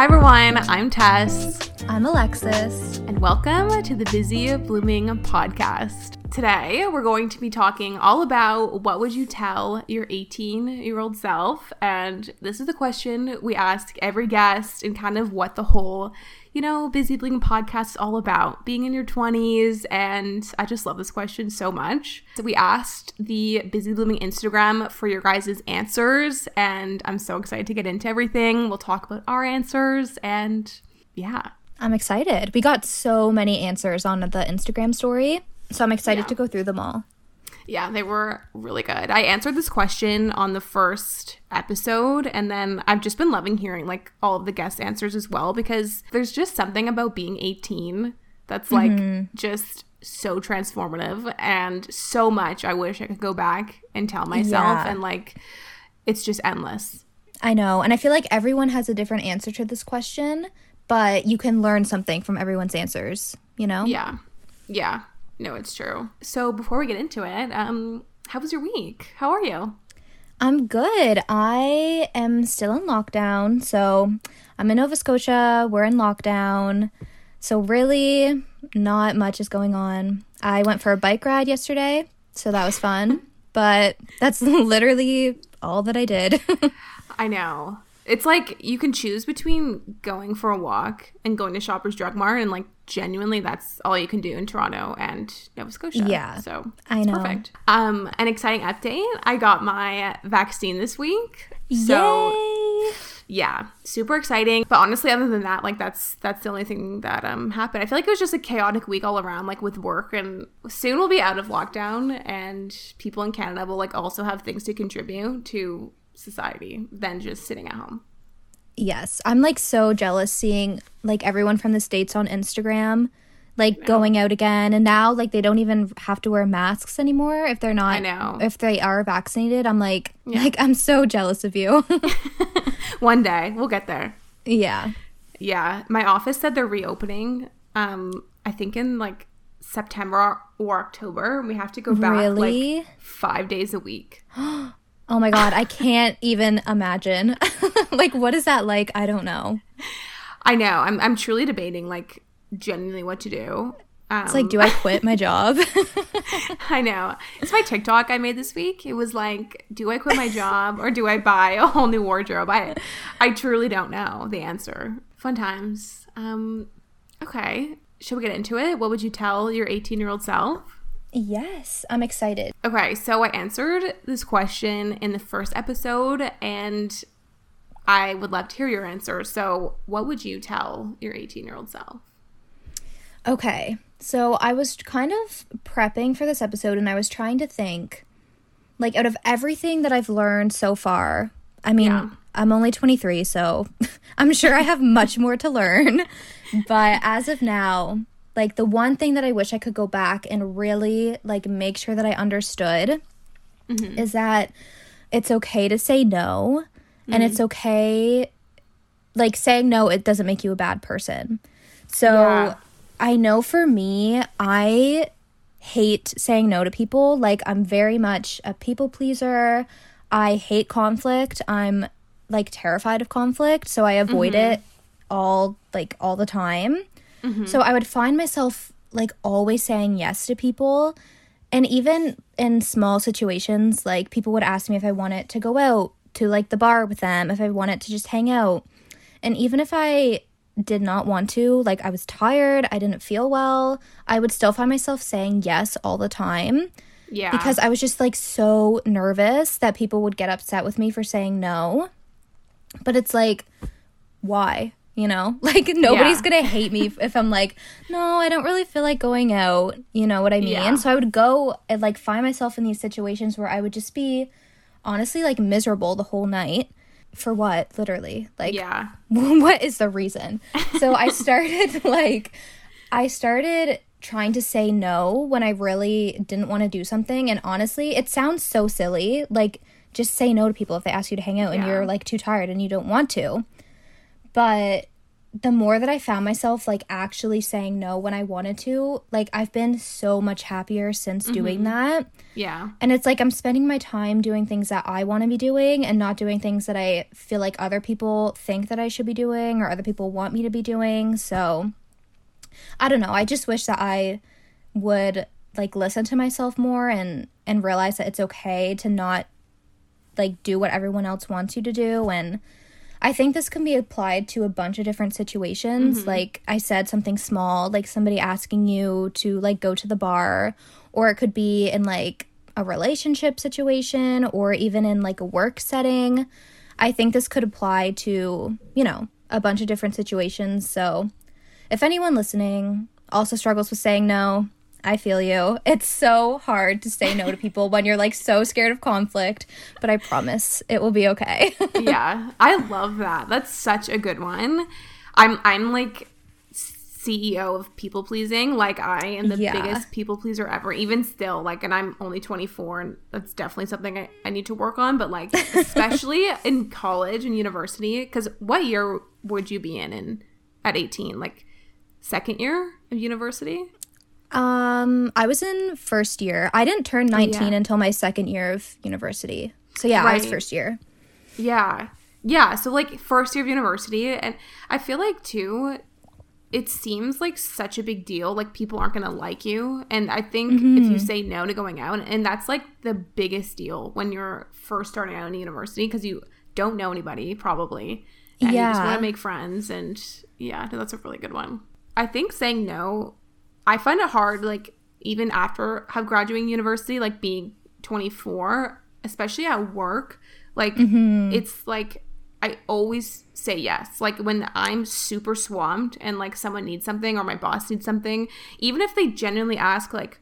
Hi, everyone. I'm Tess. I'm Alexis. And welcome to the Busy Blooming podcast. Today, we're going to be talking all about what would you tell your 18 year old self? And this is the question we ask every guest and kind of what the whole you know, Busy Blooming podcast is all about being in your 20s. And I just love this question so much. So we asked the Busy Blooming Instagram for your guys' answers. And I'm so excited to get into everything. We'll talk about our answers. And yeah. I'm excited. We got so many answers on the Instagram story. So I'm excited yeah. to go through them all. Yeah, they were really good. I answered this question on the first episode, and then I've just been loving hearing like all of the guest answers as well because there's just something about being 18 that's like mm-hmm. just so transformative and so much I wish I could go back and tell myself yeah. and like it's just endless. I know. And I feel like everyone has a different answer to this question, but you can learn something from everyone's answers, you know? Yeah. Yeah. No, it's true. So before we get into it, um, how was your week? How are you? I'm good. I am still in lockdown. So I'm in Nova Scotia. We're in lockdown. So really, not much is going on. I went for a bike ride yesterday. So that was fun. but that's literally all that I did. I know. It's like you can choose between going for a walk and going to Shoppers Drug Mart, and like genuinely, that's all you can do in Toronto and Nova Scotia. Yeah, so I know. Perfect. Um, an exciting update: I got my vaccine this week. So, Yay! yeah, super exciting. But honestly, other than that, like that's that's the only thing that um happened. I feel like it was just a chaotic week all around, like with work. And soon we'll be out of lockdown, and people in Canada will like also have things to contribute to society than just sitting at home. Yes, I'm like so jealous seeing like everyone from the states on Instagram like going out again and now like they don't even have to wear masks anymore if they're not I know. if they are vaccinated. I'm like yeah. like I'm so jealous of you. One day we'll get there. Yeah. Yeah, my office said they're reopening um I think in like September or October. We have to go back really? like 5 days a week. Oh my god, I can't even imagine. like what is that like? I don't know. I know. I'm I'm truly debating like genuinely what to do. Um, it's like, do I um, quit my job? I know. It's my TikTok I made this week. It was like, do I quit my job or do I buy a whole new wardrobe? I I truly don't know the answer. Fun times. Um okay. Should we get into it? What would you tell your 18-year-old self? Yes, I'm excited. Okay, so I answered this question in the first episode and I would love to hear your answer. So, what would you tell your 18 year old self? Okay, so I was kind of prepping for this episode and I was trying to think like, out of everything that I've learned so far, I mean, yeah. I'm only 23, so I'm sure I have much more to learn. But as of now, like the one thing that I wish I could go back and really like make sure that I understood mm-hmm. is that it's okay to say no mm-hmm. and it's mm-hmm. okay like saying no it doesn't make you a bad person. So yeah. I know for me I hate saying no to people. Like I'm very much a people pleaser. I hate conflict. I'm like terrified of conflict, so I avoid mm-hmm. it all like all the time. Mm-hmm. So I would find myself like always saying yes to people. And even in small situations, like people would ask me if I wanted to go out to like the bar with them, if I wanted to just hang out. And even if I did not want to, like I was tired, I didn't feel well, I would still find myself saying yes all the time. Yeah. Because I was just like so nervous that people would get upset with me for saying no. But it's like, why? You know? Like nobody's yeah. gonna hate me if i'm like no i don't really feel like going out. You know what i mean? Yeah. so i would go and like find myself in these situations where i would just be honestly like miserable the whole night. For what? Literally. Like yeah. what is the reason? So i started like i started trying to say no when i really didn't want to do something. And honestly it sounds so silly. Like just say no to people if they ask you to hang out and yeah. you're like too tired and you don't want to. But the more that I found myself like actually saying no when I wanted to, like I've been so much happier since mm-hmm. doing that. Yeah. And it's like I'm spending my time doing things that I want to be doing and not doing things that I feel like other people think that I should be doing or other people want me to be doing. So I don't know. I just wish that I would like listen to myself more and and realize that it's okay to not like do what everyone else wants you to do and I think this can be applied to a bunch of different situations. Mm-hmm. Like I said, something small, like somebody asking you to like go to the bar, or it could be in like a relationship situation or even in like a work setting. I think this could apply to, you know, a bunch of different situations. So if anyone listening also struggles with saying no, I feel you. It's so hard to say no to people when you're like so scared of conflict, but I promise it will be okay. yeah. I love that. That's such a good one. I'm I'm like CEO of people pleasing. Like I am the yeah. biggest people pleaser ever. Even still, like and I'm only 24 and that's definitely something I, I need to work on, but like especially in college and university cuz what year would you be in in at 18? Like second year of university? Um, I was in first year. I didn't turn 19 yeah. until my second year of university. So yeah, right. I was first year. Yeah. Yeah, so like first year of university and I feel like too it seems like such a big deal like people aren't going to like you and I think mm-hmm. if you mm-hmm. say no to going out and that's like the biggest deal when you're first starting out in university because you don't know anybody probably and yeah. you just want to make friends and yeah, that's a really good one. I think saying no I find it hard, like even after have graduating university, like being 24, especially at work, like mm-hmm. it's like I always say yes. Like when I'm super swamped and like someone needs something or my boss needs something, even if they genuinely ask like,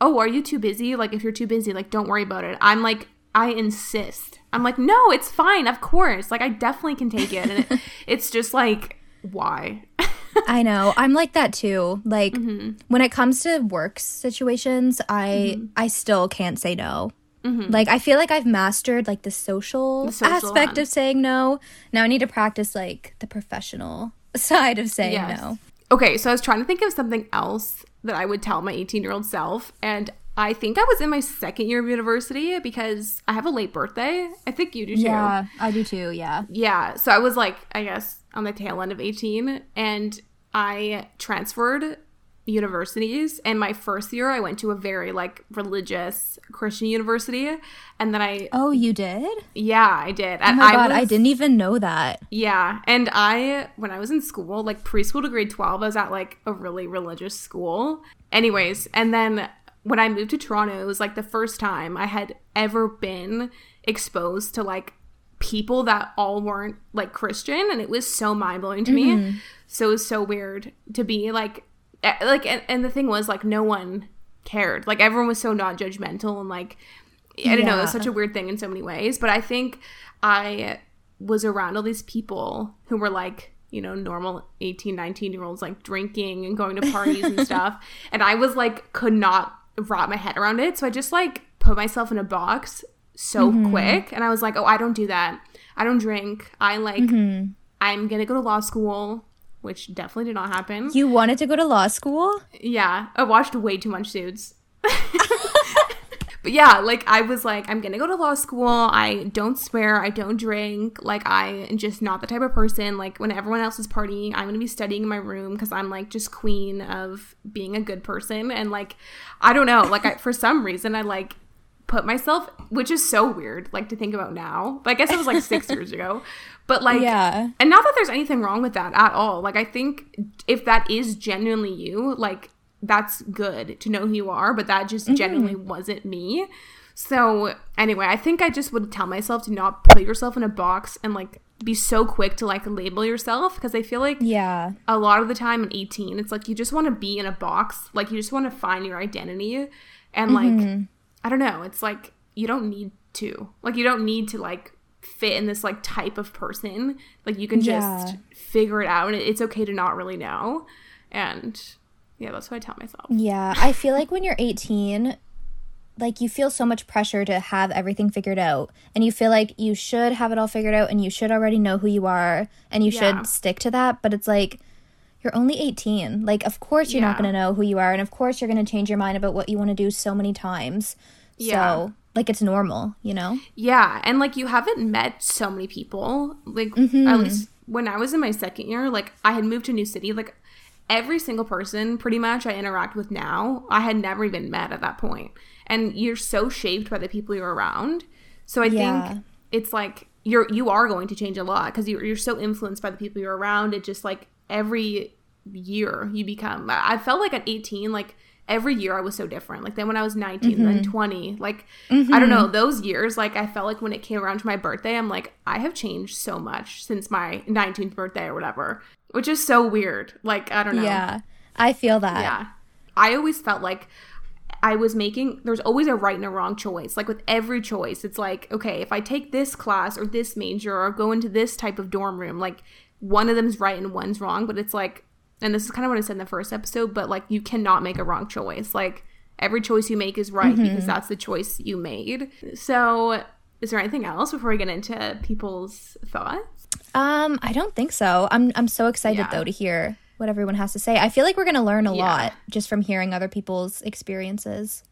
"Oh, are you too busy?" Like if you're too busy, like don't worry about it. I'm like I insist. I'm like, "No, it's fine. Of course. Like I definitely can take it." And it, it's just like why? I know. I'm like that too. Like mm-hmm. when it comes to work situations, I mm-hmm. I still can't say no. Mm-hmm. Like I feel like I've mastered like the social, the social aspect one. of saying no. Now I need to practice like the professional side of saying yes. no. Okay, so I was trying to think of something else that I would tell my 18 year old self, and I think I was in my second year of university because I have a late birthday. I think you do too. Yeah, I do too. Yeah. Yeah. So I was like, I guess on the tail end of 18 and I transferred universities and my first year I went to a very like religious Christian university and then I Oh, you did? Yeah, I did. Oh my I god, was, I didn't even know that. Yeah, and I when I was in school, like preschool to grade 12, I was at like a really religious school. Anyways, and then when I moved to Toronto, it was like the first time I had ever been exposed to like people that all weren't like Christian and it was so mind-blowing to mm-hmm. me. So it was so weird to be like like and, and, the thing was like no one cared. Like everyone was so not judgmental and like I don't yeah. know, it was such a weird thing in so many ways, but I think I was around all these people who were like you know normal 18 19 year olds like drinking and going to parties and stuff and i was like could not wrap my head around it so i just like put myself in a box so mm-hmm. quick and i was like oh i don't do that i don't drink i like mm-hmm. i'm gonna go to law school which definitely did not happen. You wanted to go to law school? Yeah, I watched way too much Suits. but yeah, like I was like, I'm gonna go to law school. I don't swear. I don't drink. Like I am just not the type of person. Like when everyone else is partying, I'm gonna be studying in my room because I'm like just queen of being a good person. And like, I don't know. Like I, for some reason, I like put myself, which is so weird, like to think about now. But I guess it was like six years ago. But like, yeah. And not that there's anything wrong with that at all. Like, I think if that is genuinely you, like, that's good to know who you are, but that just mm-hmm. genuinely wasn't me. So, anyway, I think I just would tell myself to not put yourself in a box and like be so quick to like label yourself because I feel like yeah a lot of the time at 18 it's like you just want to be in a box like you just want to find your identity and like mm-hmm. I don't know it's like you don't need to like you don't need to like fit in this like type of person. Like you can just yeah. figure it out and it's okay to not really know. And yeah, that's what I tell myself. Yeah, I feel like when you're 18, like you feel so much pressure to have everything figured out and you feel like you should have it all figured out and you should already know who you are and you yeah. should stick to that but it's like you're only 18 like of course you're yeah. not going to know who you are and of course you're going to change your mind about what you want to do so many times yeah. so like it's normal you know yeah and like you haven't met so many people like mm-hmm. at least when i was in my second year like i had moved to a new city like every single person pretty much i interact with now i had never even met at that point. and you're so shaped by the people you're around. So I yeah. think it's like you're you are going to change a lot because you're, you're so influenced by the people you're around. It just like every year you become. I felt like at 18, like every year I was so different. Like then when I was 19, mm-hmm. then 20, like mm-hmm. I don't know, those years, like I felt like when it came around to my birthday, I'm like, I have changed so much since my 19th birthday or whatever, which is so weird. Like, I don't know. Yeah. I feel that. Yeah. I always felt like I was making there's always a right and a wrong choice. Like with every choice, it's like, okay, if I take this class or this major or go into this type of dorm room, like one of them's right and one's wrong, but it's like and this is kind of what I said in the first episode, but like you cannot make a wrong choice. Like every choice you make is right mm-hmm. because that's the choice you made. So, is there anything else before we get into people's thoughts? Um, I don't think so. I'm I'm so excited yeah. though to hear what everyone has to say. I feel like we're going to learn a yeah. lot just from hearing other people's experiences.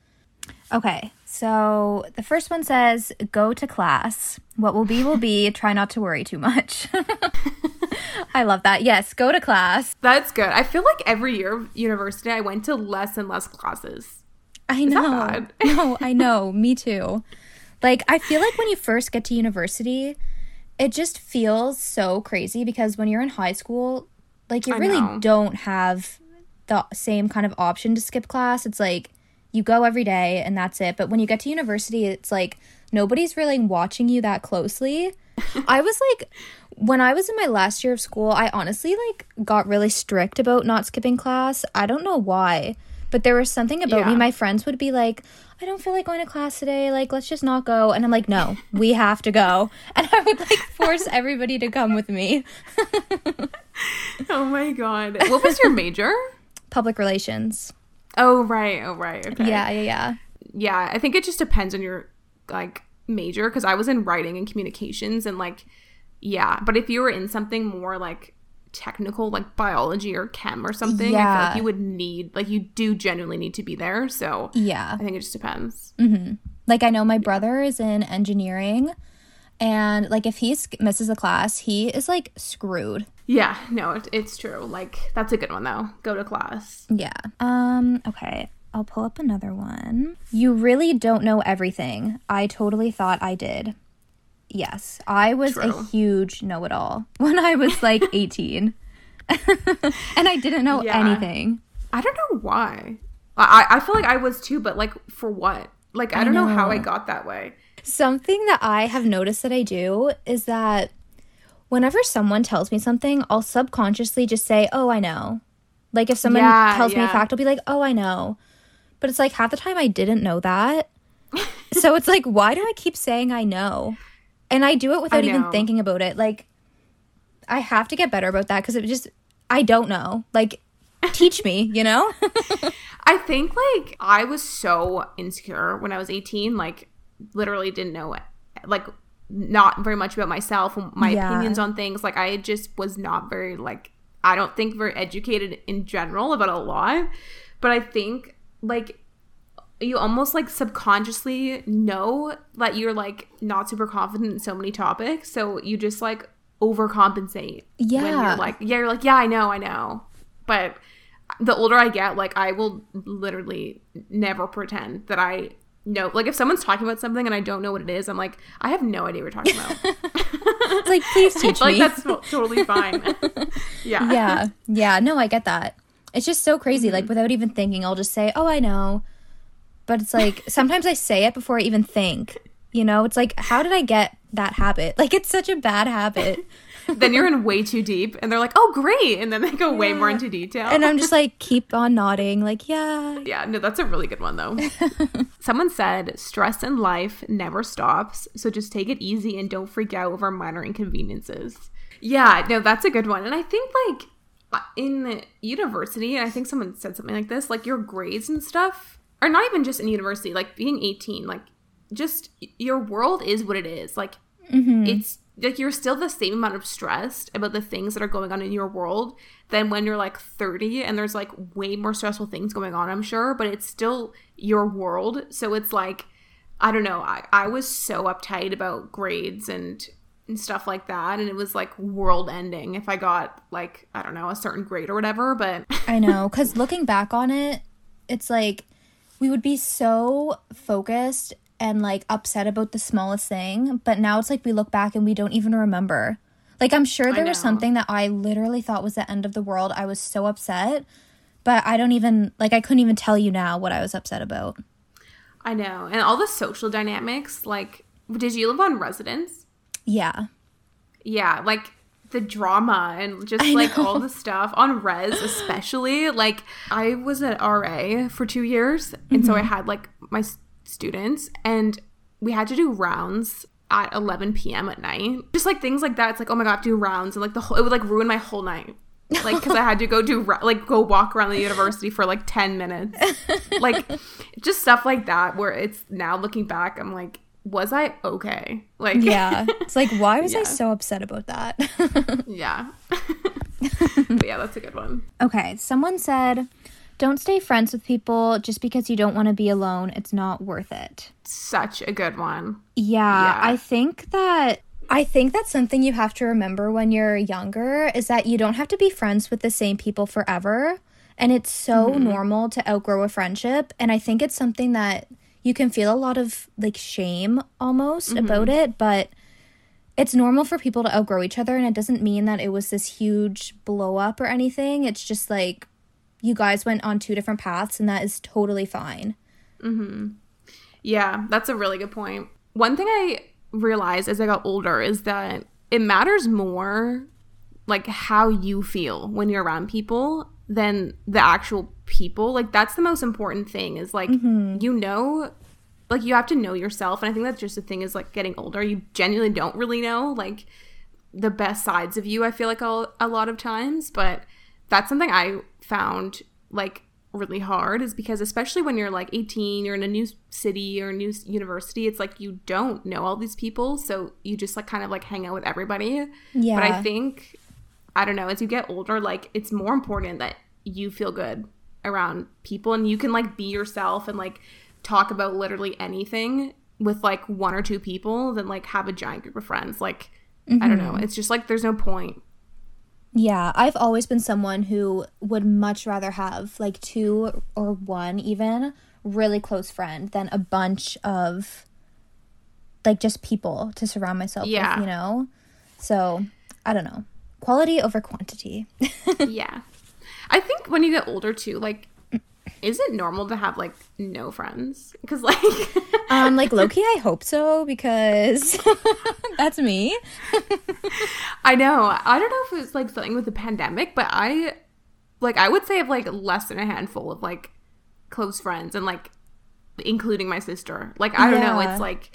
Okay, so the first one says go to class. What will be, will be. Try not to worry too much. I love that. Yes, go to class. That's good. I feel like every year of university, I went to less and less classes. I Is know. no, I know. Me too. Like, I feel like when you first get to university, it just feels so crazy because when you're in high school, like you I really know. don't have the same kind of option to skip class. It's like you go every day and that's it. But when you get to university, it's like nobody's really watching you that closely. I was like when I was in my last year of school, I honestly like got really strict about not skipping class. I don't know why, but there was something about yeah. me. My friends would be like, I don't feel like going to class today. Like, let's just not go. And I'm like, no, we have to go. And I would like force everybody to come with me. oh my God. What was your major? Public relations. Oh, right. Oh, right. Okay. Yeah, yeah, yeah. Yeah, I think it just depends on your like major because I was in writing and communications and like, yeah. But if you were in something more like technical like biology or chem or something yeah. i feel like you would need like you do genuinely need to be there so yeah i think it just depends mm-hmm. like i know my brother is in engineering and like if he misses a class he is like screwed yeah no it, it's true like that's a good one though go to class yeah um okay I'll pull up another one. You really don't know everything. I totally thought I did. Yes, I was True. a huge know it all when I was like 18. and I didn't know yeah. anything. I don't know why. I, I feel like I was too, but like for what? Like, I, I don't know. know how I got that way. Something that I have noticed that I do is that whenever someone tells me something, I'll subconsciously just say, Oh, I know. Like, if someone yeah, tells yeah. me a fact, I'll be like, Oh, I know. But it's like half the time I didn't know that. so it's like, why do I keep saying I know? and I do it without even thinking about it. Like, I have to get better about that because it just, I don't know. Like, teach me, you know? I think, like, I was so insecure when I was 18, like, literally didn't know, like, not very much about myself, my yeah. opinions on things. Like, I just was not very, like, I don't think very educated in general about a lot. But I think, like, you almost like subconsciously know that you're like not super confident in so many topics so you just like overcompensate yeah when you're like yeah you're like yeah i know i know but the older i get like i will literally never pretend that i know like if someone's talking about something and i don't know what it is i'm like i have no idea what you're talking about it's like please teach like me Like that's totally fine yeah yeah yeah no i get that it's just so crazy mm-hmm. like without even thinking i'll just say oh i know but it's like sometimes I say it before I even think. You know, it's like, how did I get that habit? Like, it's such a bad habit. Then you're in way too deep, and they're like, oh, great. And then they go yeah. way more into detail. And I'm just like, keep on nodding, like, yeah. Yeah, no, that's a really good one, though. Someone said, stress in life never stops. So just take it easy and don't freak out over minor inconveniences. Yeah, no, that's a good one. And I think, like, in university, and I think someone said something like this, like, your grades and stuff are not even just in university, like being 18, like just your world is what it is. Like mm-hmm. it's like you're still the same amount of stressed about the things that are going on in your world than when you're like 30 and there's like way more stressful things going on, I'm sure, but it's still your world. So it's like I don't know, I, I was so uptight about grades and and stuff like that and it was like world ending if i got like i don't know a certain grade or whatever but i know because looking back on it it's like we would be so focused and like upset about the smallest thing, but now it's like we look back and we don't even remember. Like I'm sure there was something that I literally thought was the end of the world. I was so upset, but I don't even like I couldn't even tell you now what I was upset about. I know. And all the social dynamics, like did you live on residence? Yeah. Yeah, like the drama and just I like know. all the stuff on res especially like i was at ra for two years and mm-hmm. so i mm-hmm. had like my students and we had to do rounds at 11 p.m at night just like things like that it's like oh my god do rounds and like the whole it would like ruin my whole night like because i had to go do like go walk around the university for like 10 minutes like just stuff like that where it's now looking back i'm like was I okay? Like, yeah, it's like, why was yeah. I so upset about that? yeah. but yeah, that's a good one. Okay, someone said, don't stay friends with people just because you don't want to be alone. It's not worth it. Such a good one. Yeah, yeah, I think that. I think that's something you have to remember when you're younger is that you don't have to be friends with the same people forever. And it's so mm-hmm. normal to outgrow a friendship. And I think it's something that you can feel a lot of like shame almost mm-hmm. about it, but it's normal for people to outgrow each other and it doesn't mean that it was this huge blow up or anything. It's just like you guys went on two different paths and that is totally fine. Mhm. Yeah, that's a really good point. One thing I realized as I got older is that it matters more like how you feel when you're around people than the actual people. Like that's the most important thing is like mm-hmm. you know like you have to know yourself and I think that's just the thing is like getting older you genuinely don't really know like the best sides of you I feel like a, a lot of times, but that's something I found like really hard is because especially when you're like 18 you're in a new city or a new university it's like you don't know all these people so you just like kind of like hang out with everybody yeah but i think I don't know, as you get older, like it's more important that you feel good around people and you can like be yourself and like talk about literally anything with like one or two people than like have a giant group of friends. Like, mm-hmm. I don't know. Mm-hmm. It's just like there's no point. Yeah, I've always been someone who would much rather have like two or one even really close friend than a bunch of like just people to surround myself yeah. with, you know? So, I don't know quality over quantity. yeah. I think when you get older too, like is it normal to have like no friends? Because like um like low key, I hope so because that's me. I know. I don't know if it's like something with the pandemic, but I like I would say I have like less than a handful of like close friends and like including my sister. Like I don't yeah. know, it's like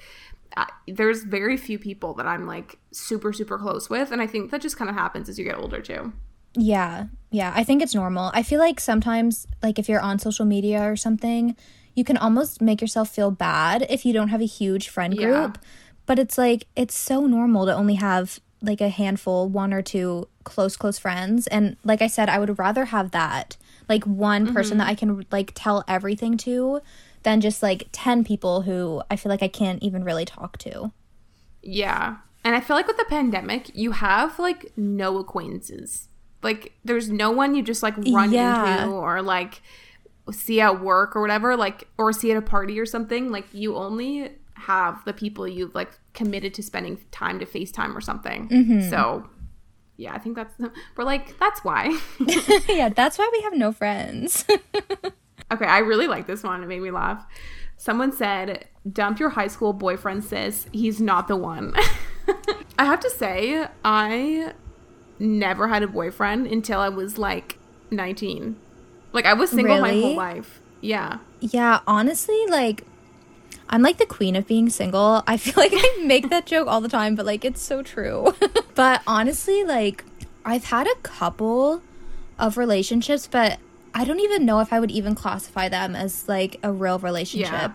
there's very few people that I'm like super super close with, and I think that just kind of happens as you get older too. Yeah, yeah, I think it's normal. I feel like sometimes, like if you're on social media or something, you can almost make yourself feel bad if you don't have a huge friend group. Yeah. But it's like it's so normal to only have like a handful, one or two close close friends, and like I said, I would rather have that like one person mm-hmm. that I can like tell everything to than just like 10 people who I feel like I can't even really talk to. Yeah. And I feel like with the pandemic, you have like no acquaintances. Like there's no one you just like run yeah. into or like see at work or whatever, like or see at a party or something. Like you only have the people you've like committed to spending time to FaceTime or something. Mm-hmm. So yeah, I think that's we're like that's why. yeah, that's why we have no friends. Okay, I really like this one. It made me laugh. Someone said, "Dump your high school boyfriend, sis. He's not the one." I have to say, I never had a boyfriend until I was like 19. Like I was single really? my whole life. Yeah. Yeah, honestly, like I'm like the queen of being single. I feel like I make that joke all the time, but like it's so true. but honestly, like I've had a couple of relationships, but I don't even know if I would even classify them as like a real relationship. Yeah.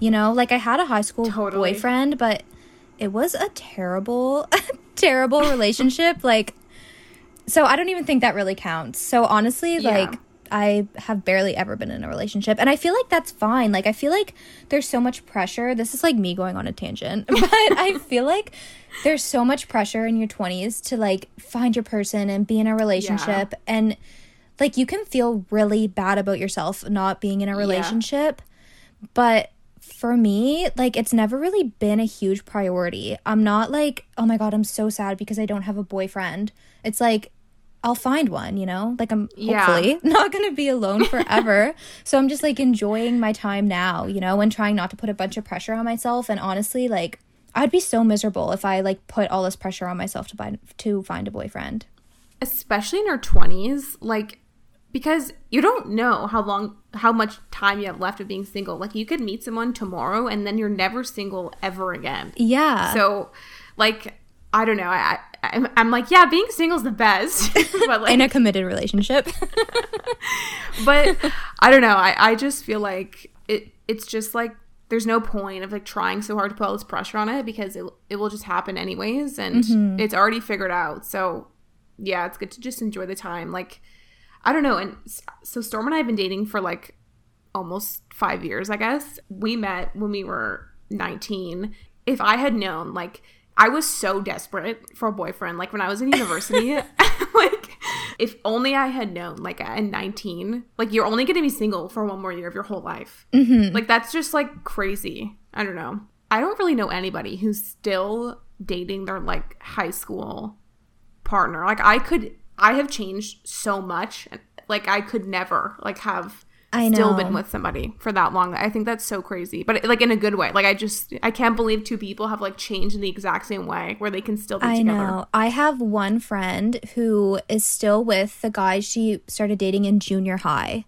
You know, like I had a high school totally. boyfriend, but it was a terrible, terrible relationship. Like, so I don't even think that really counts. So honestly, yeah. like, I have barely ever been in a relationship. And I feel like that's fine. Like, I feel like there's so much pressure. This is like me going on a tangent, but I feel like there's so much pressure in your 20s to like find your person and be in a relationship. Yeah. And like, you can feel really bad about yourself not being in a relationship. Yeah. But for me, like it's never really been a huge priority. I'm not like, oh my God, I'm so sad because I don't have a boyfriend. It's like, I'll find one, you know? Like I'm yeah. hopefully not going to be alone forever. so I'm just like enjoying my time now, you know, and trying not to put a bunch of pressure on myself and honestly like I'd be so miserable if I like put all this pressure on myself to find to find a boyfriend. Especially in our 20s, like because you don't know how long how much time you have left of being single like you could meet someone tomorrow and then you're never single ever again yeah so like i don't know i, I am I'm like yeah being single is the best but like in a committed relationship but i don't know i i just feel like it it's just like there's no point of like trying so hard to put all this pressure on it because it, it will just happen anyways and mm-hmm. it's already figured out so yeah it's good to just enjoy the time like I don't know. And so Storm and I have been dating for like almost five years, I guess. We met when we were 19. If I had known, like, I was so desperate for a boyfriend. Like, when I was in university, like, if only I had known, like, at 19, like, you're only going to be single for one more year of your whole life. Mm-hmm. Like, that's just like crazy. I don't know. I don't really know anybody who's still dating their like high school partner. Like, I could I have changed so much. Like I could never like have I know. still been with somebody for that long. I think that's so crazy, but like in a good way. Like I just I can't believe two people have like changed in the exact same way where they can still be I together. know. I have one friend who is still with the guy she started dating in junior high.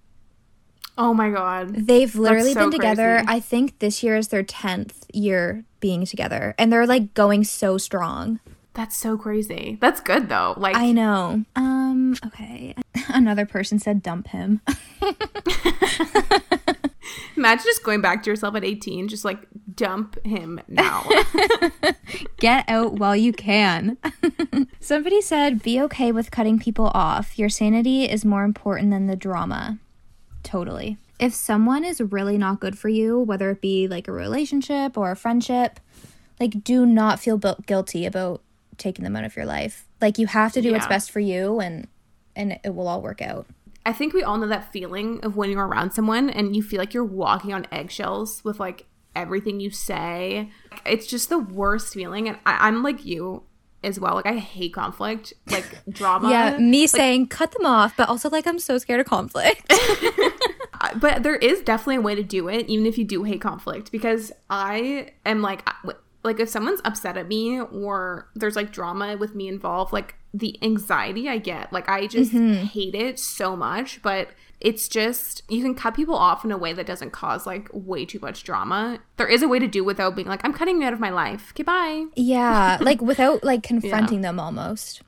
Oh my god. They've literally so been together. Crazy. I think this year is their 10th year being together and they're like going so strong. That's so crazy. That's good though. Like I know. Um okay. Another person said dump him. Imagine just going back to yourself at 18, just like dump him now. Get out while you can. Somebody said be okay with cutting people off. Your sanity is more important than the drama. Totally. If someone is really not good for you, whether it be like a relationship or a friendship, like do not feel guilty about taking them out of your life. Like you have to do yeah. what's best for you and and it will all work out. I think we all know that feeling of when you're around someone and you feel like you're walking on eggshells with like everything you say. It's just the worst feeling. And I, am like you as well. Like I hate conflict, like drama. yeah, me like, saying cut them off, but also like I'm so scared of conflict. but there is definitely a way to do it, even if you do hate conflict, because I am like like if someone's upset at me or there's like drama with me involved like the anxiety i get like i just mm-hmm. hate it so much but it's just you can cut people off in a way that doesn't cause like way too much drama. There is a way to do without being like i'm cutting you out of my life. Okay bye. Yeah like without like confronting yeah. them almost.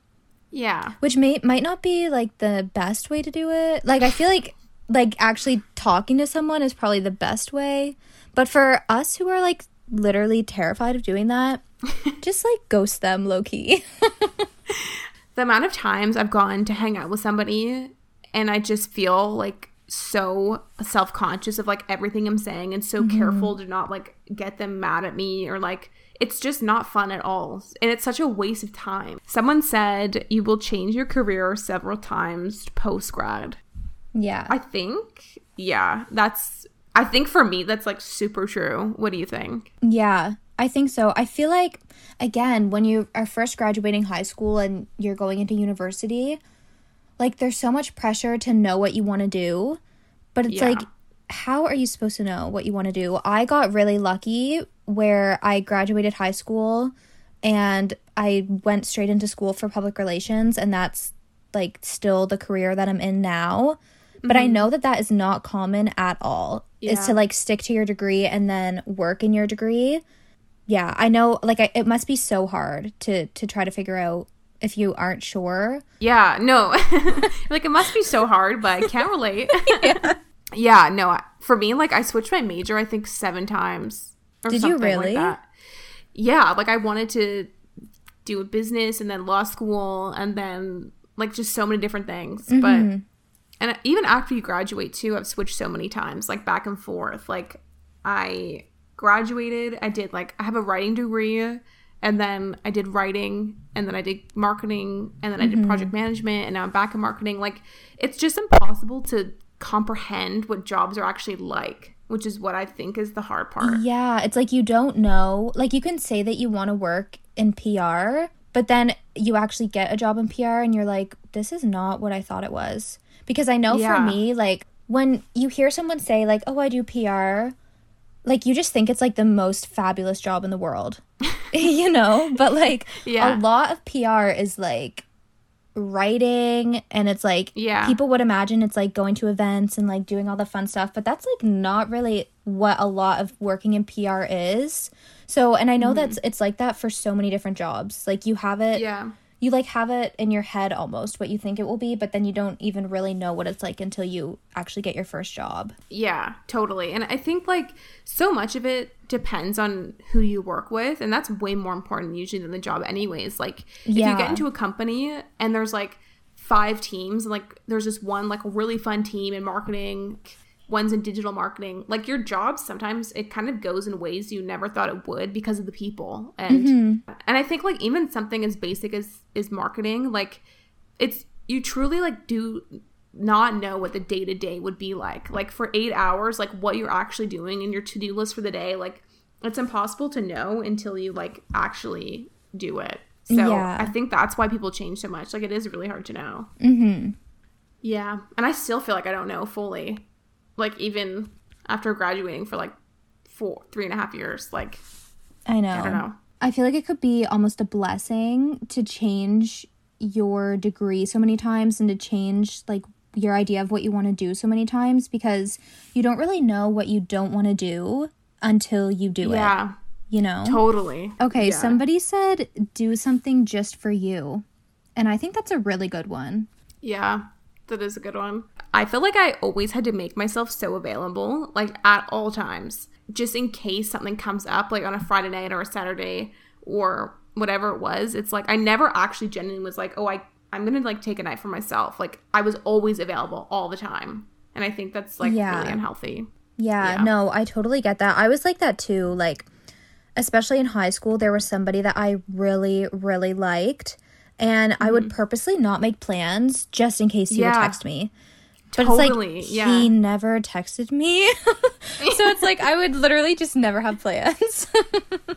Yeah. Which may might not be like the best way to do it. Like i feel like like actually talking to someone is probably the best way. But for us who are like literally terrified of doing that, just like ghost them low key. the amount of times I've gone to hang out with somebody and I just feel like so self conscious of like everything I'm saying and so mm-hmm. careful to not like get them mad at me or like it's just not fun at all. And it's such a waste of time. Someone said you will change your career several times post grad. Yeah. I think, yeah, that's I think for me, that's like super true. What do you think? Yeah, I think so. I feel like, again, when you are first graduating high school and you're going into university, like there's so much pressure to know what you want to do. But it's yeah. like, how are you supposed to know what you want to do? I got really lucky where I graduated high school and I went straight into school for public relations, and that's like still the career that I'm in now. But mm-hmm. I know that that is not common at all. Yeah. Is to like stick to your degree and then work in your degree. Yeah, I know like I, it must be so hard to to try to figure out if you aren't sure. Yeah, no. like it must be so hard, but I can't relate. yeah. yeah, no. For me, like I switched my major I think 7 times Did you really? Like yeah, like I wanted to do a business and then law school and then like just so many different things. Mm-hmm. But and even after you graduate too, I've switched so many times, like back and forth. Like I graduated, I did like I have a writing degree and then I did writing and then I did marketing and then I did mm-hmm. project management and now I'm back in marketing. Like it's just impossible to comprehend what jobs are actually like, which is what I think is the hard part. Yeah, it's like you don't know. Like you can say that you want to work in PR, but then you actually get a job in PR and you're like, this is not what I thought it was. Because I know yeah. for me, like when you hear someone say like, "Oh, I do PR," like you just think it's like the most fabulous job in the world. you know, but like yeah. a lot of PR is like writing and it's like yeah people would imagine it's like going to events and like doing all the fun stuff but that's like not really what a lot of working in pr is so and i know mm. that's it's like that for so many different jobs like you have it yeah you like have it in your head almost what you think it will be, but then you don't even really know what it's like until you actually get your first job. Yeah, totally. And I think like so much of it depends on who you work with, and that's way more important usually than the job anyways. Like if yeah. you get into a company and there's like five teams and like there's just one like really fun team in marketing one's in digital marketing like your job sometimes it kind of goes in ways you never thought it would because of the people. And mm-hmm. and i think like even something as basic as is marketing like it's you truly like do not know what the day to day would be like. Like for 8 hours like what you're actually doing in your to-do list for the day like it's impossible to know until you like actually do it. So yeah. i think that's why people change so much. Like it is really hard to know. Mm-hmm. yeah. And i still feel like i don't know fully like even after graduating for like four, three and a half years. Like, I know. I don't know. I feel like it could be almost a blessing to change your degree so many times and to change like your idea of what you want to do so many times because you don't really know what you don't want to do until you do yeah. it. Yeah. You know? Totally. Okay, yeah. somebody said do something just for you. And I think that's a really good one. Yeah. That is a good one. I feel like I always had to make myself so available, like at all times, just in case something comes up, like on a Friday night or a Saturday or whatever it was. It's like I never actually genuinely was like, oh, I I'm gonna like take a night for myself. Like I was always available all the time, and I think that's like yeah. really unhealthy. Yeah, yeah, no, I totally get that. I was like that too. Like, especially in high school, there was somebody that I really, really liked and mm-hmm. I would mm-hmm. purposely not make plans just in case he yeah. would text me. But totally. it's like yeah. he never texted me. so it's like I would literally just never have plans.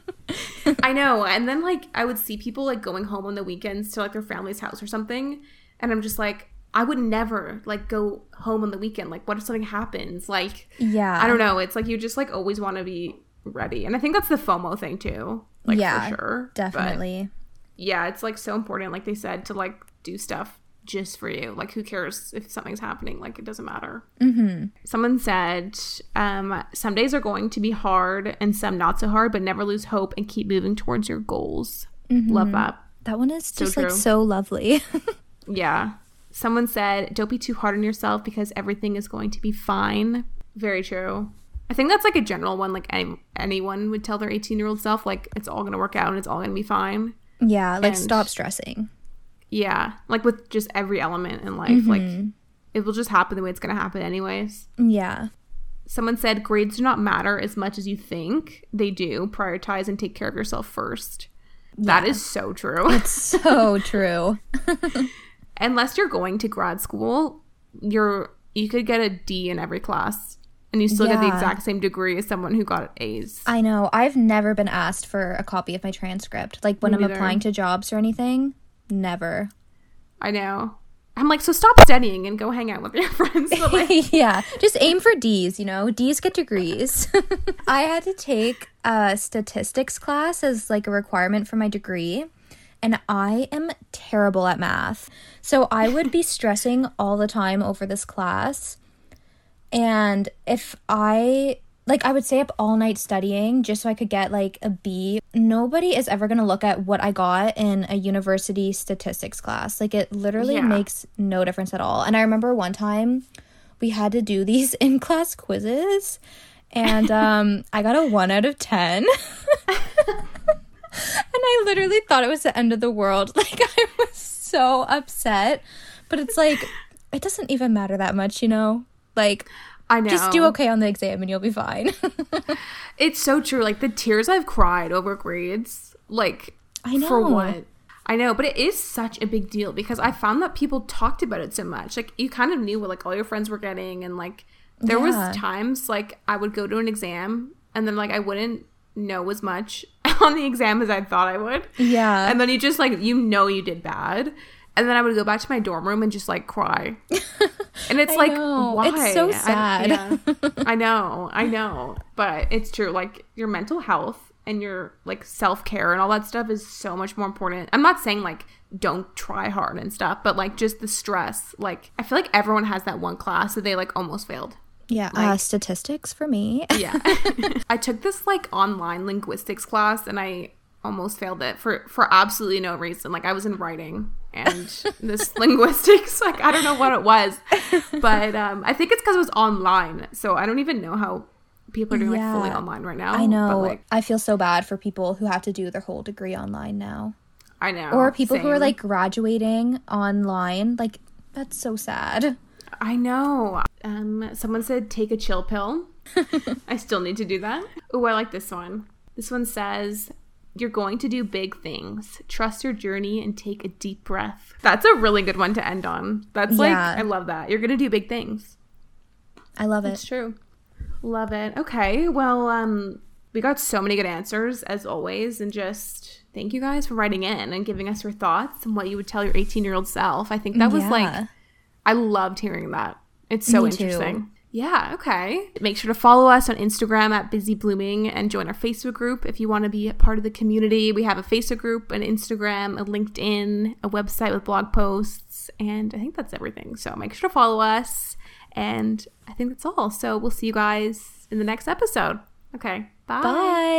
I know. And then like I would see people like going home on the weekends to like their family's house or something. And I'm just like, I would never like go home on the weekend. Like, what if something happens? Like, yeah, I don't know. It's like you just like always want to be ready, and I think that's the FOMO thing too. Like, yeah, for sure, definitely. But yeah, it's like so important, like they said, to like do stuff just for you. Like, who cares if something's happening? Like, it doesn't matter. Mm-hmm. Someone said, um, some days are going to be hard and some not so hard, but never lose hope and keep moving towards your goals. Mm-hmm. Love that. That one is so just true. like so lovely. yeah. Someone said, don't be too hard on yourself because everything is going to be fine. Very true. I think that's like a general one. Like any, anyone would tell their 18 year old self, like, it's all going to work out and it's all going to be fine. Yeah, like and, stop stressing. Yeah, like with just every element in life, mm-hmm. like it will just happen the way it's going to happen anyways. Yeah. Someone said grades do not matter as much as you think they do. Prioritize and take care of yourself first. Yeah. That is so true. It's so true. Unless you're going to grad school, you're you could get a D in every class and you still yeah. get the exact same degree as someone who got A's. I know. I've never been asked for a copy of my transcript. Like when Me I'm neither. applying to jobs or anything, never. I know. I'm like, so stop studying and go hang out with your friends. Like- yeah, just aim for D's, you know? D's get degrees. I had to take a statistics class as like a requirement for my degree, and I am terrible at math. So I would be stressing all the time over this class and if I like I would stay up all night studying just so I could get like a B. Nobody is ever going to look at what I got in a university statistics class. Like it literally yeah. makes no difference at all. And I remember one time we had to do these in class quizzes and um I got a 1 out of 10. and I literally thought it was the end of the world. Like I was so upset. But it's like it doesn't even matter that much, you know? Like I know. Just do okay on the exam and you'll be fine. it's so true. Like the tears I've cried over grades, like I know. for what? I know, but it is such a big deal because I found that people talked about it so much. Like you kind of knew what like all your friends were getting and like there yeah. was times like I would go to an exam and then like I wouldn't know as much on the exam as I thought I would. Yeah. And then you just like you know you did bad and then I would go back to my dorm room and just like cry. And it's like, know. why? It's so sad. I, yeah. I know, I know, but it's true. Like your mental health and your like self care and all that stuff is so much more important. I'm not saying like don't try hard and stuff, but like just the stress. Like I feel like everyone has that one class that they like almost failed. Yeah, like, uh, statistics for me. yeah. I took this like online linguistics class and I almost failed it for for absolutely no reason. Like I was in writing and this linguistics, like I don't know what it was, but um, I think it's because it was online. So I don't even know how people are doing yeah, like fully online right now. I know. But, like, I feel so bad for people who have to do their whole degree online now. I know. Or people same. who are like graduating online. Like that's so sad. I know. Um, someone said take a chill pill. I still need to do that. Oh, I like this one. This one says you're going to do big things. Trust your journey and take a deep breath. That's a really good one to end on. That's yeah. like, I love that. You're going to do big things. I love it. It's true. Love it. Okay. Well, um, we got so many good answers as always. And just thank you guys for writing in and giving us your thoughts and what you would tell your 18 year old self. I think that was yeah. like, I loved hearing that. It's so Me interesting. Too. Yeah, okay. Make sure to follow us on Instagram at Busy Blooming and join our Facebook group if you want to be a part of the community. We have a Facebook group, an Instagram, a LinkedIn, a website with blog posts, and I think that's everything. So make sure to follow us. And I think that's all. So we'll see you guys in the next episode. Okay. Bye. Bye.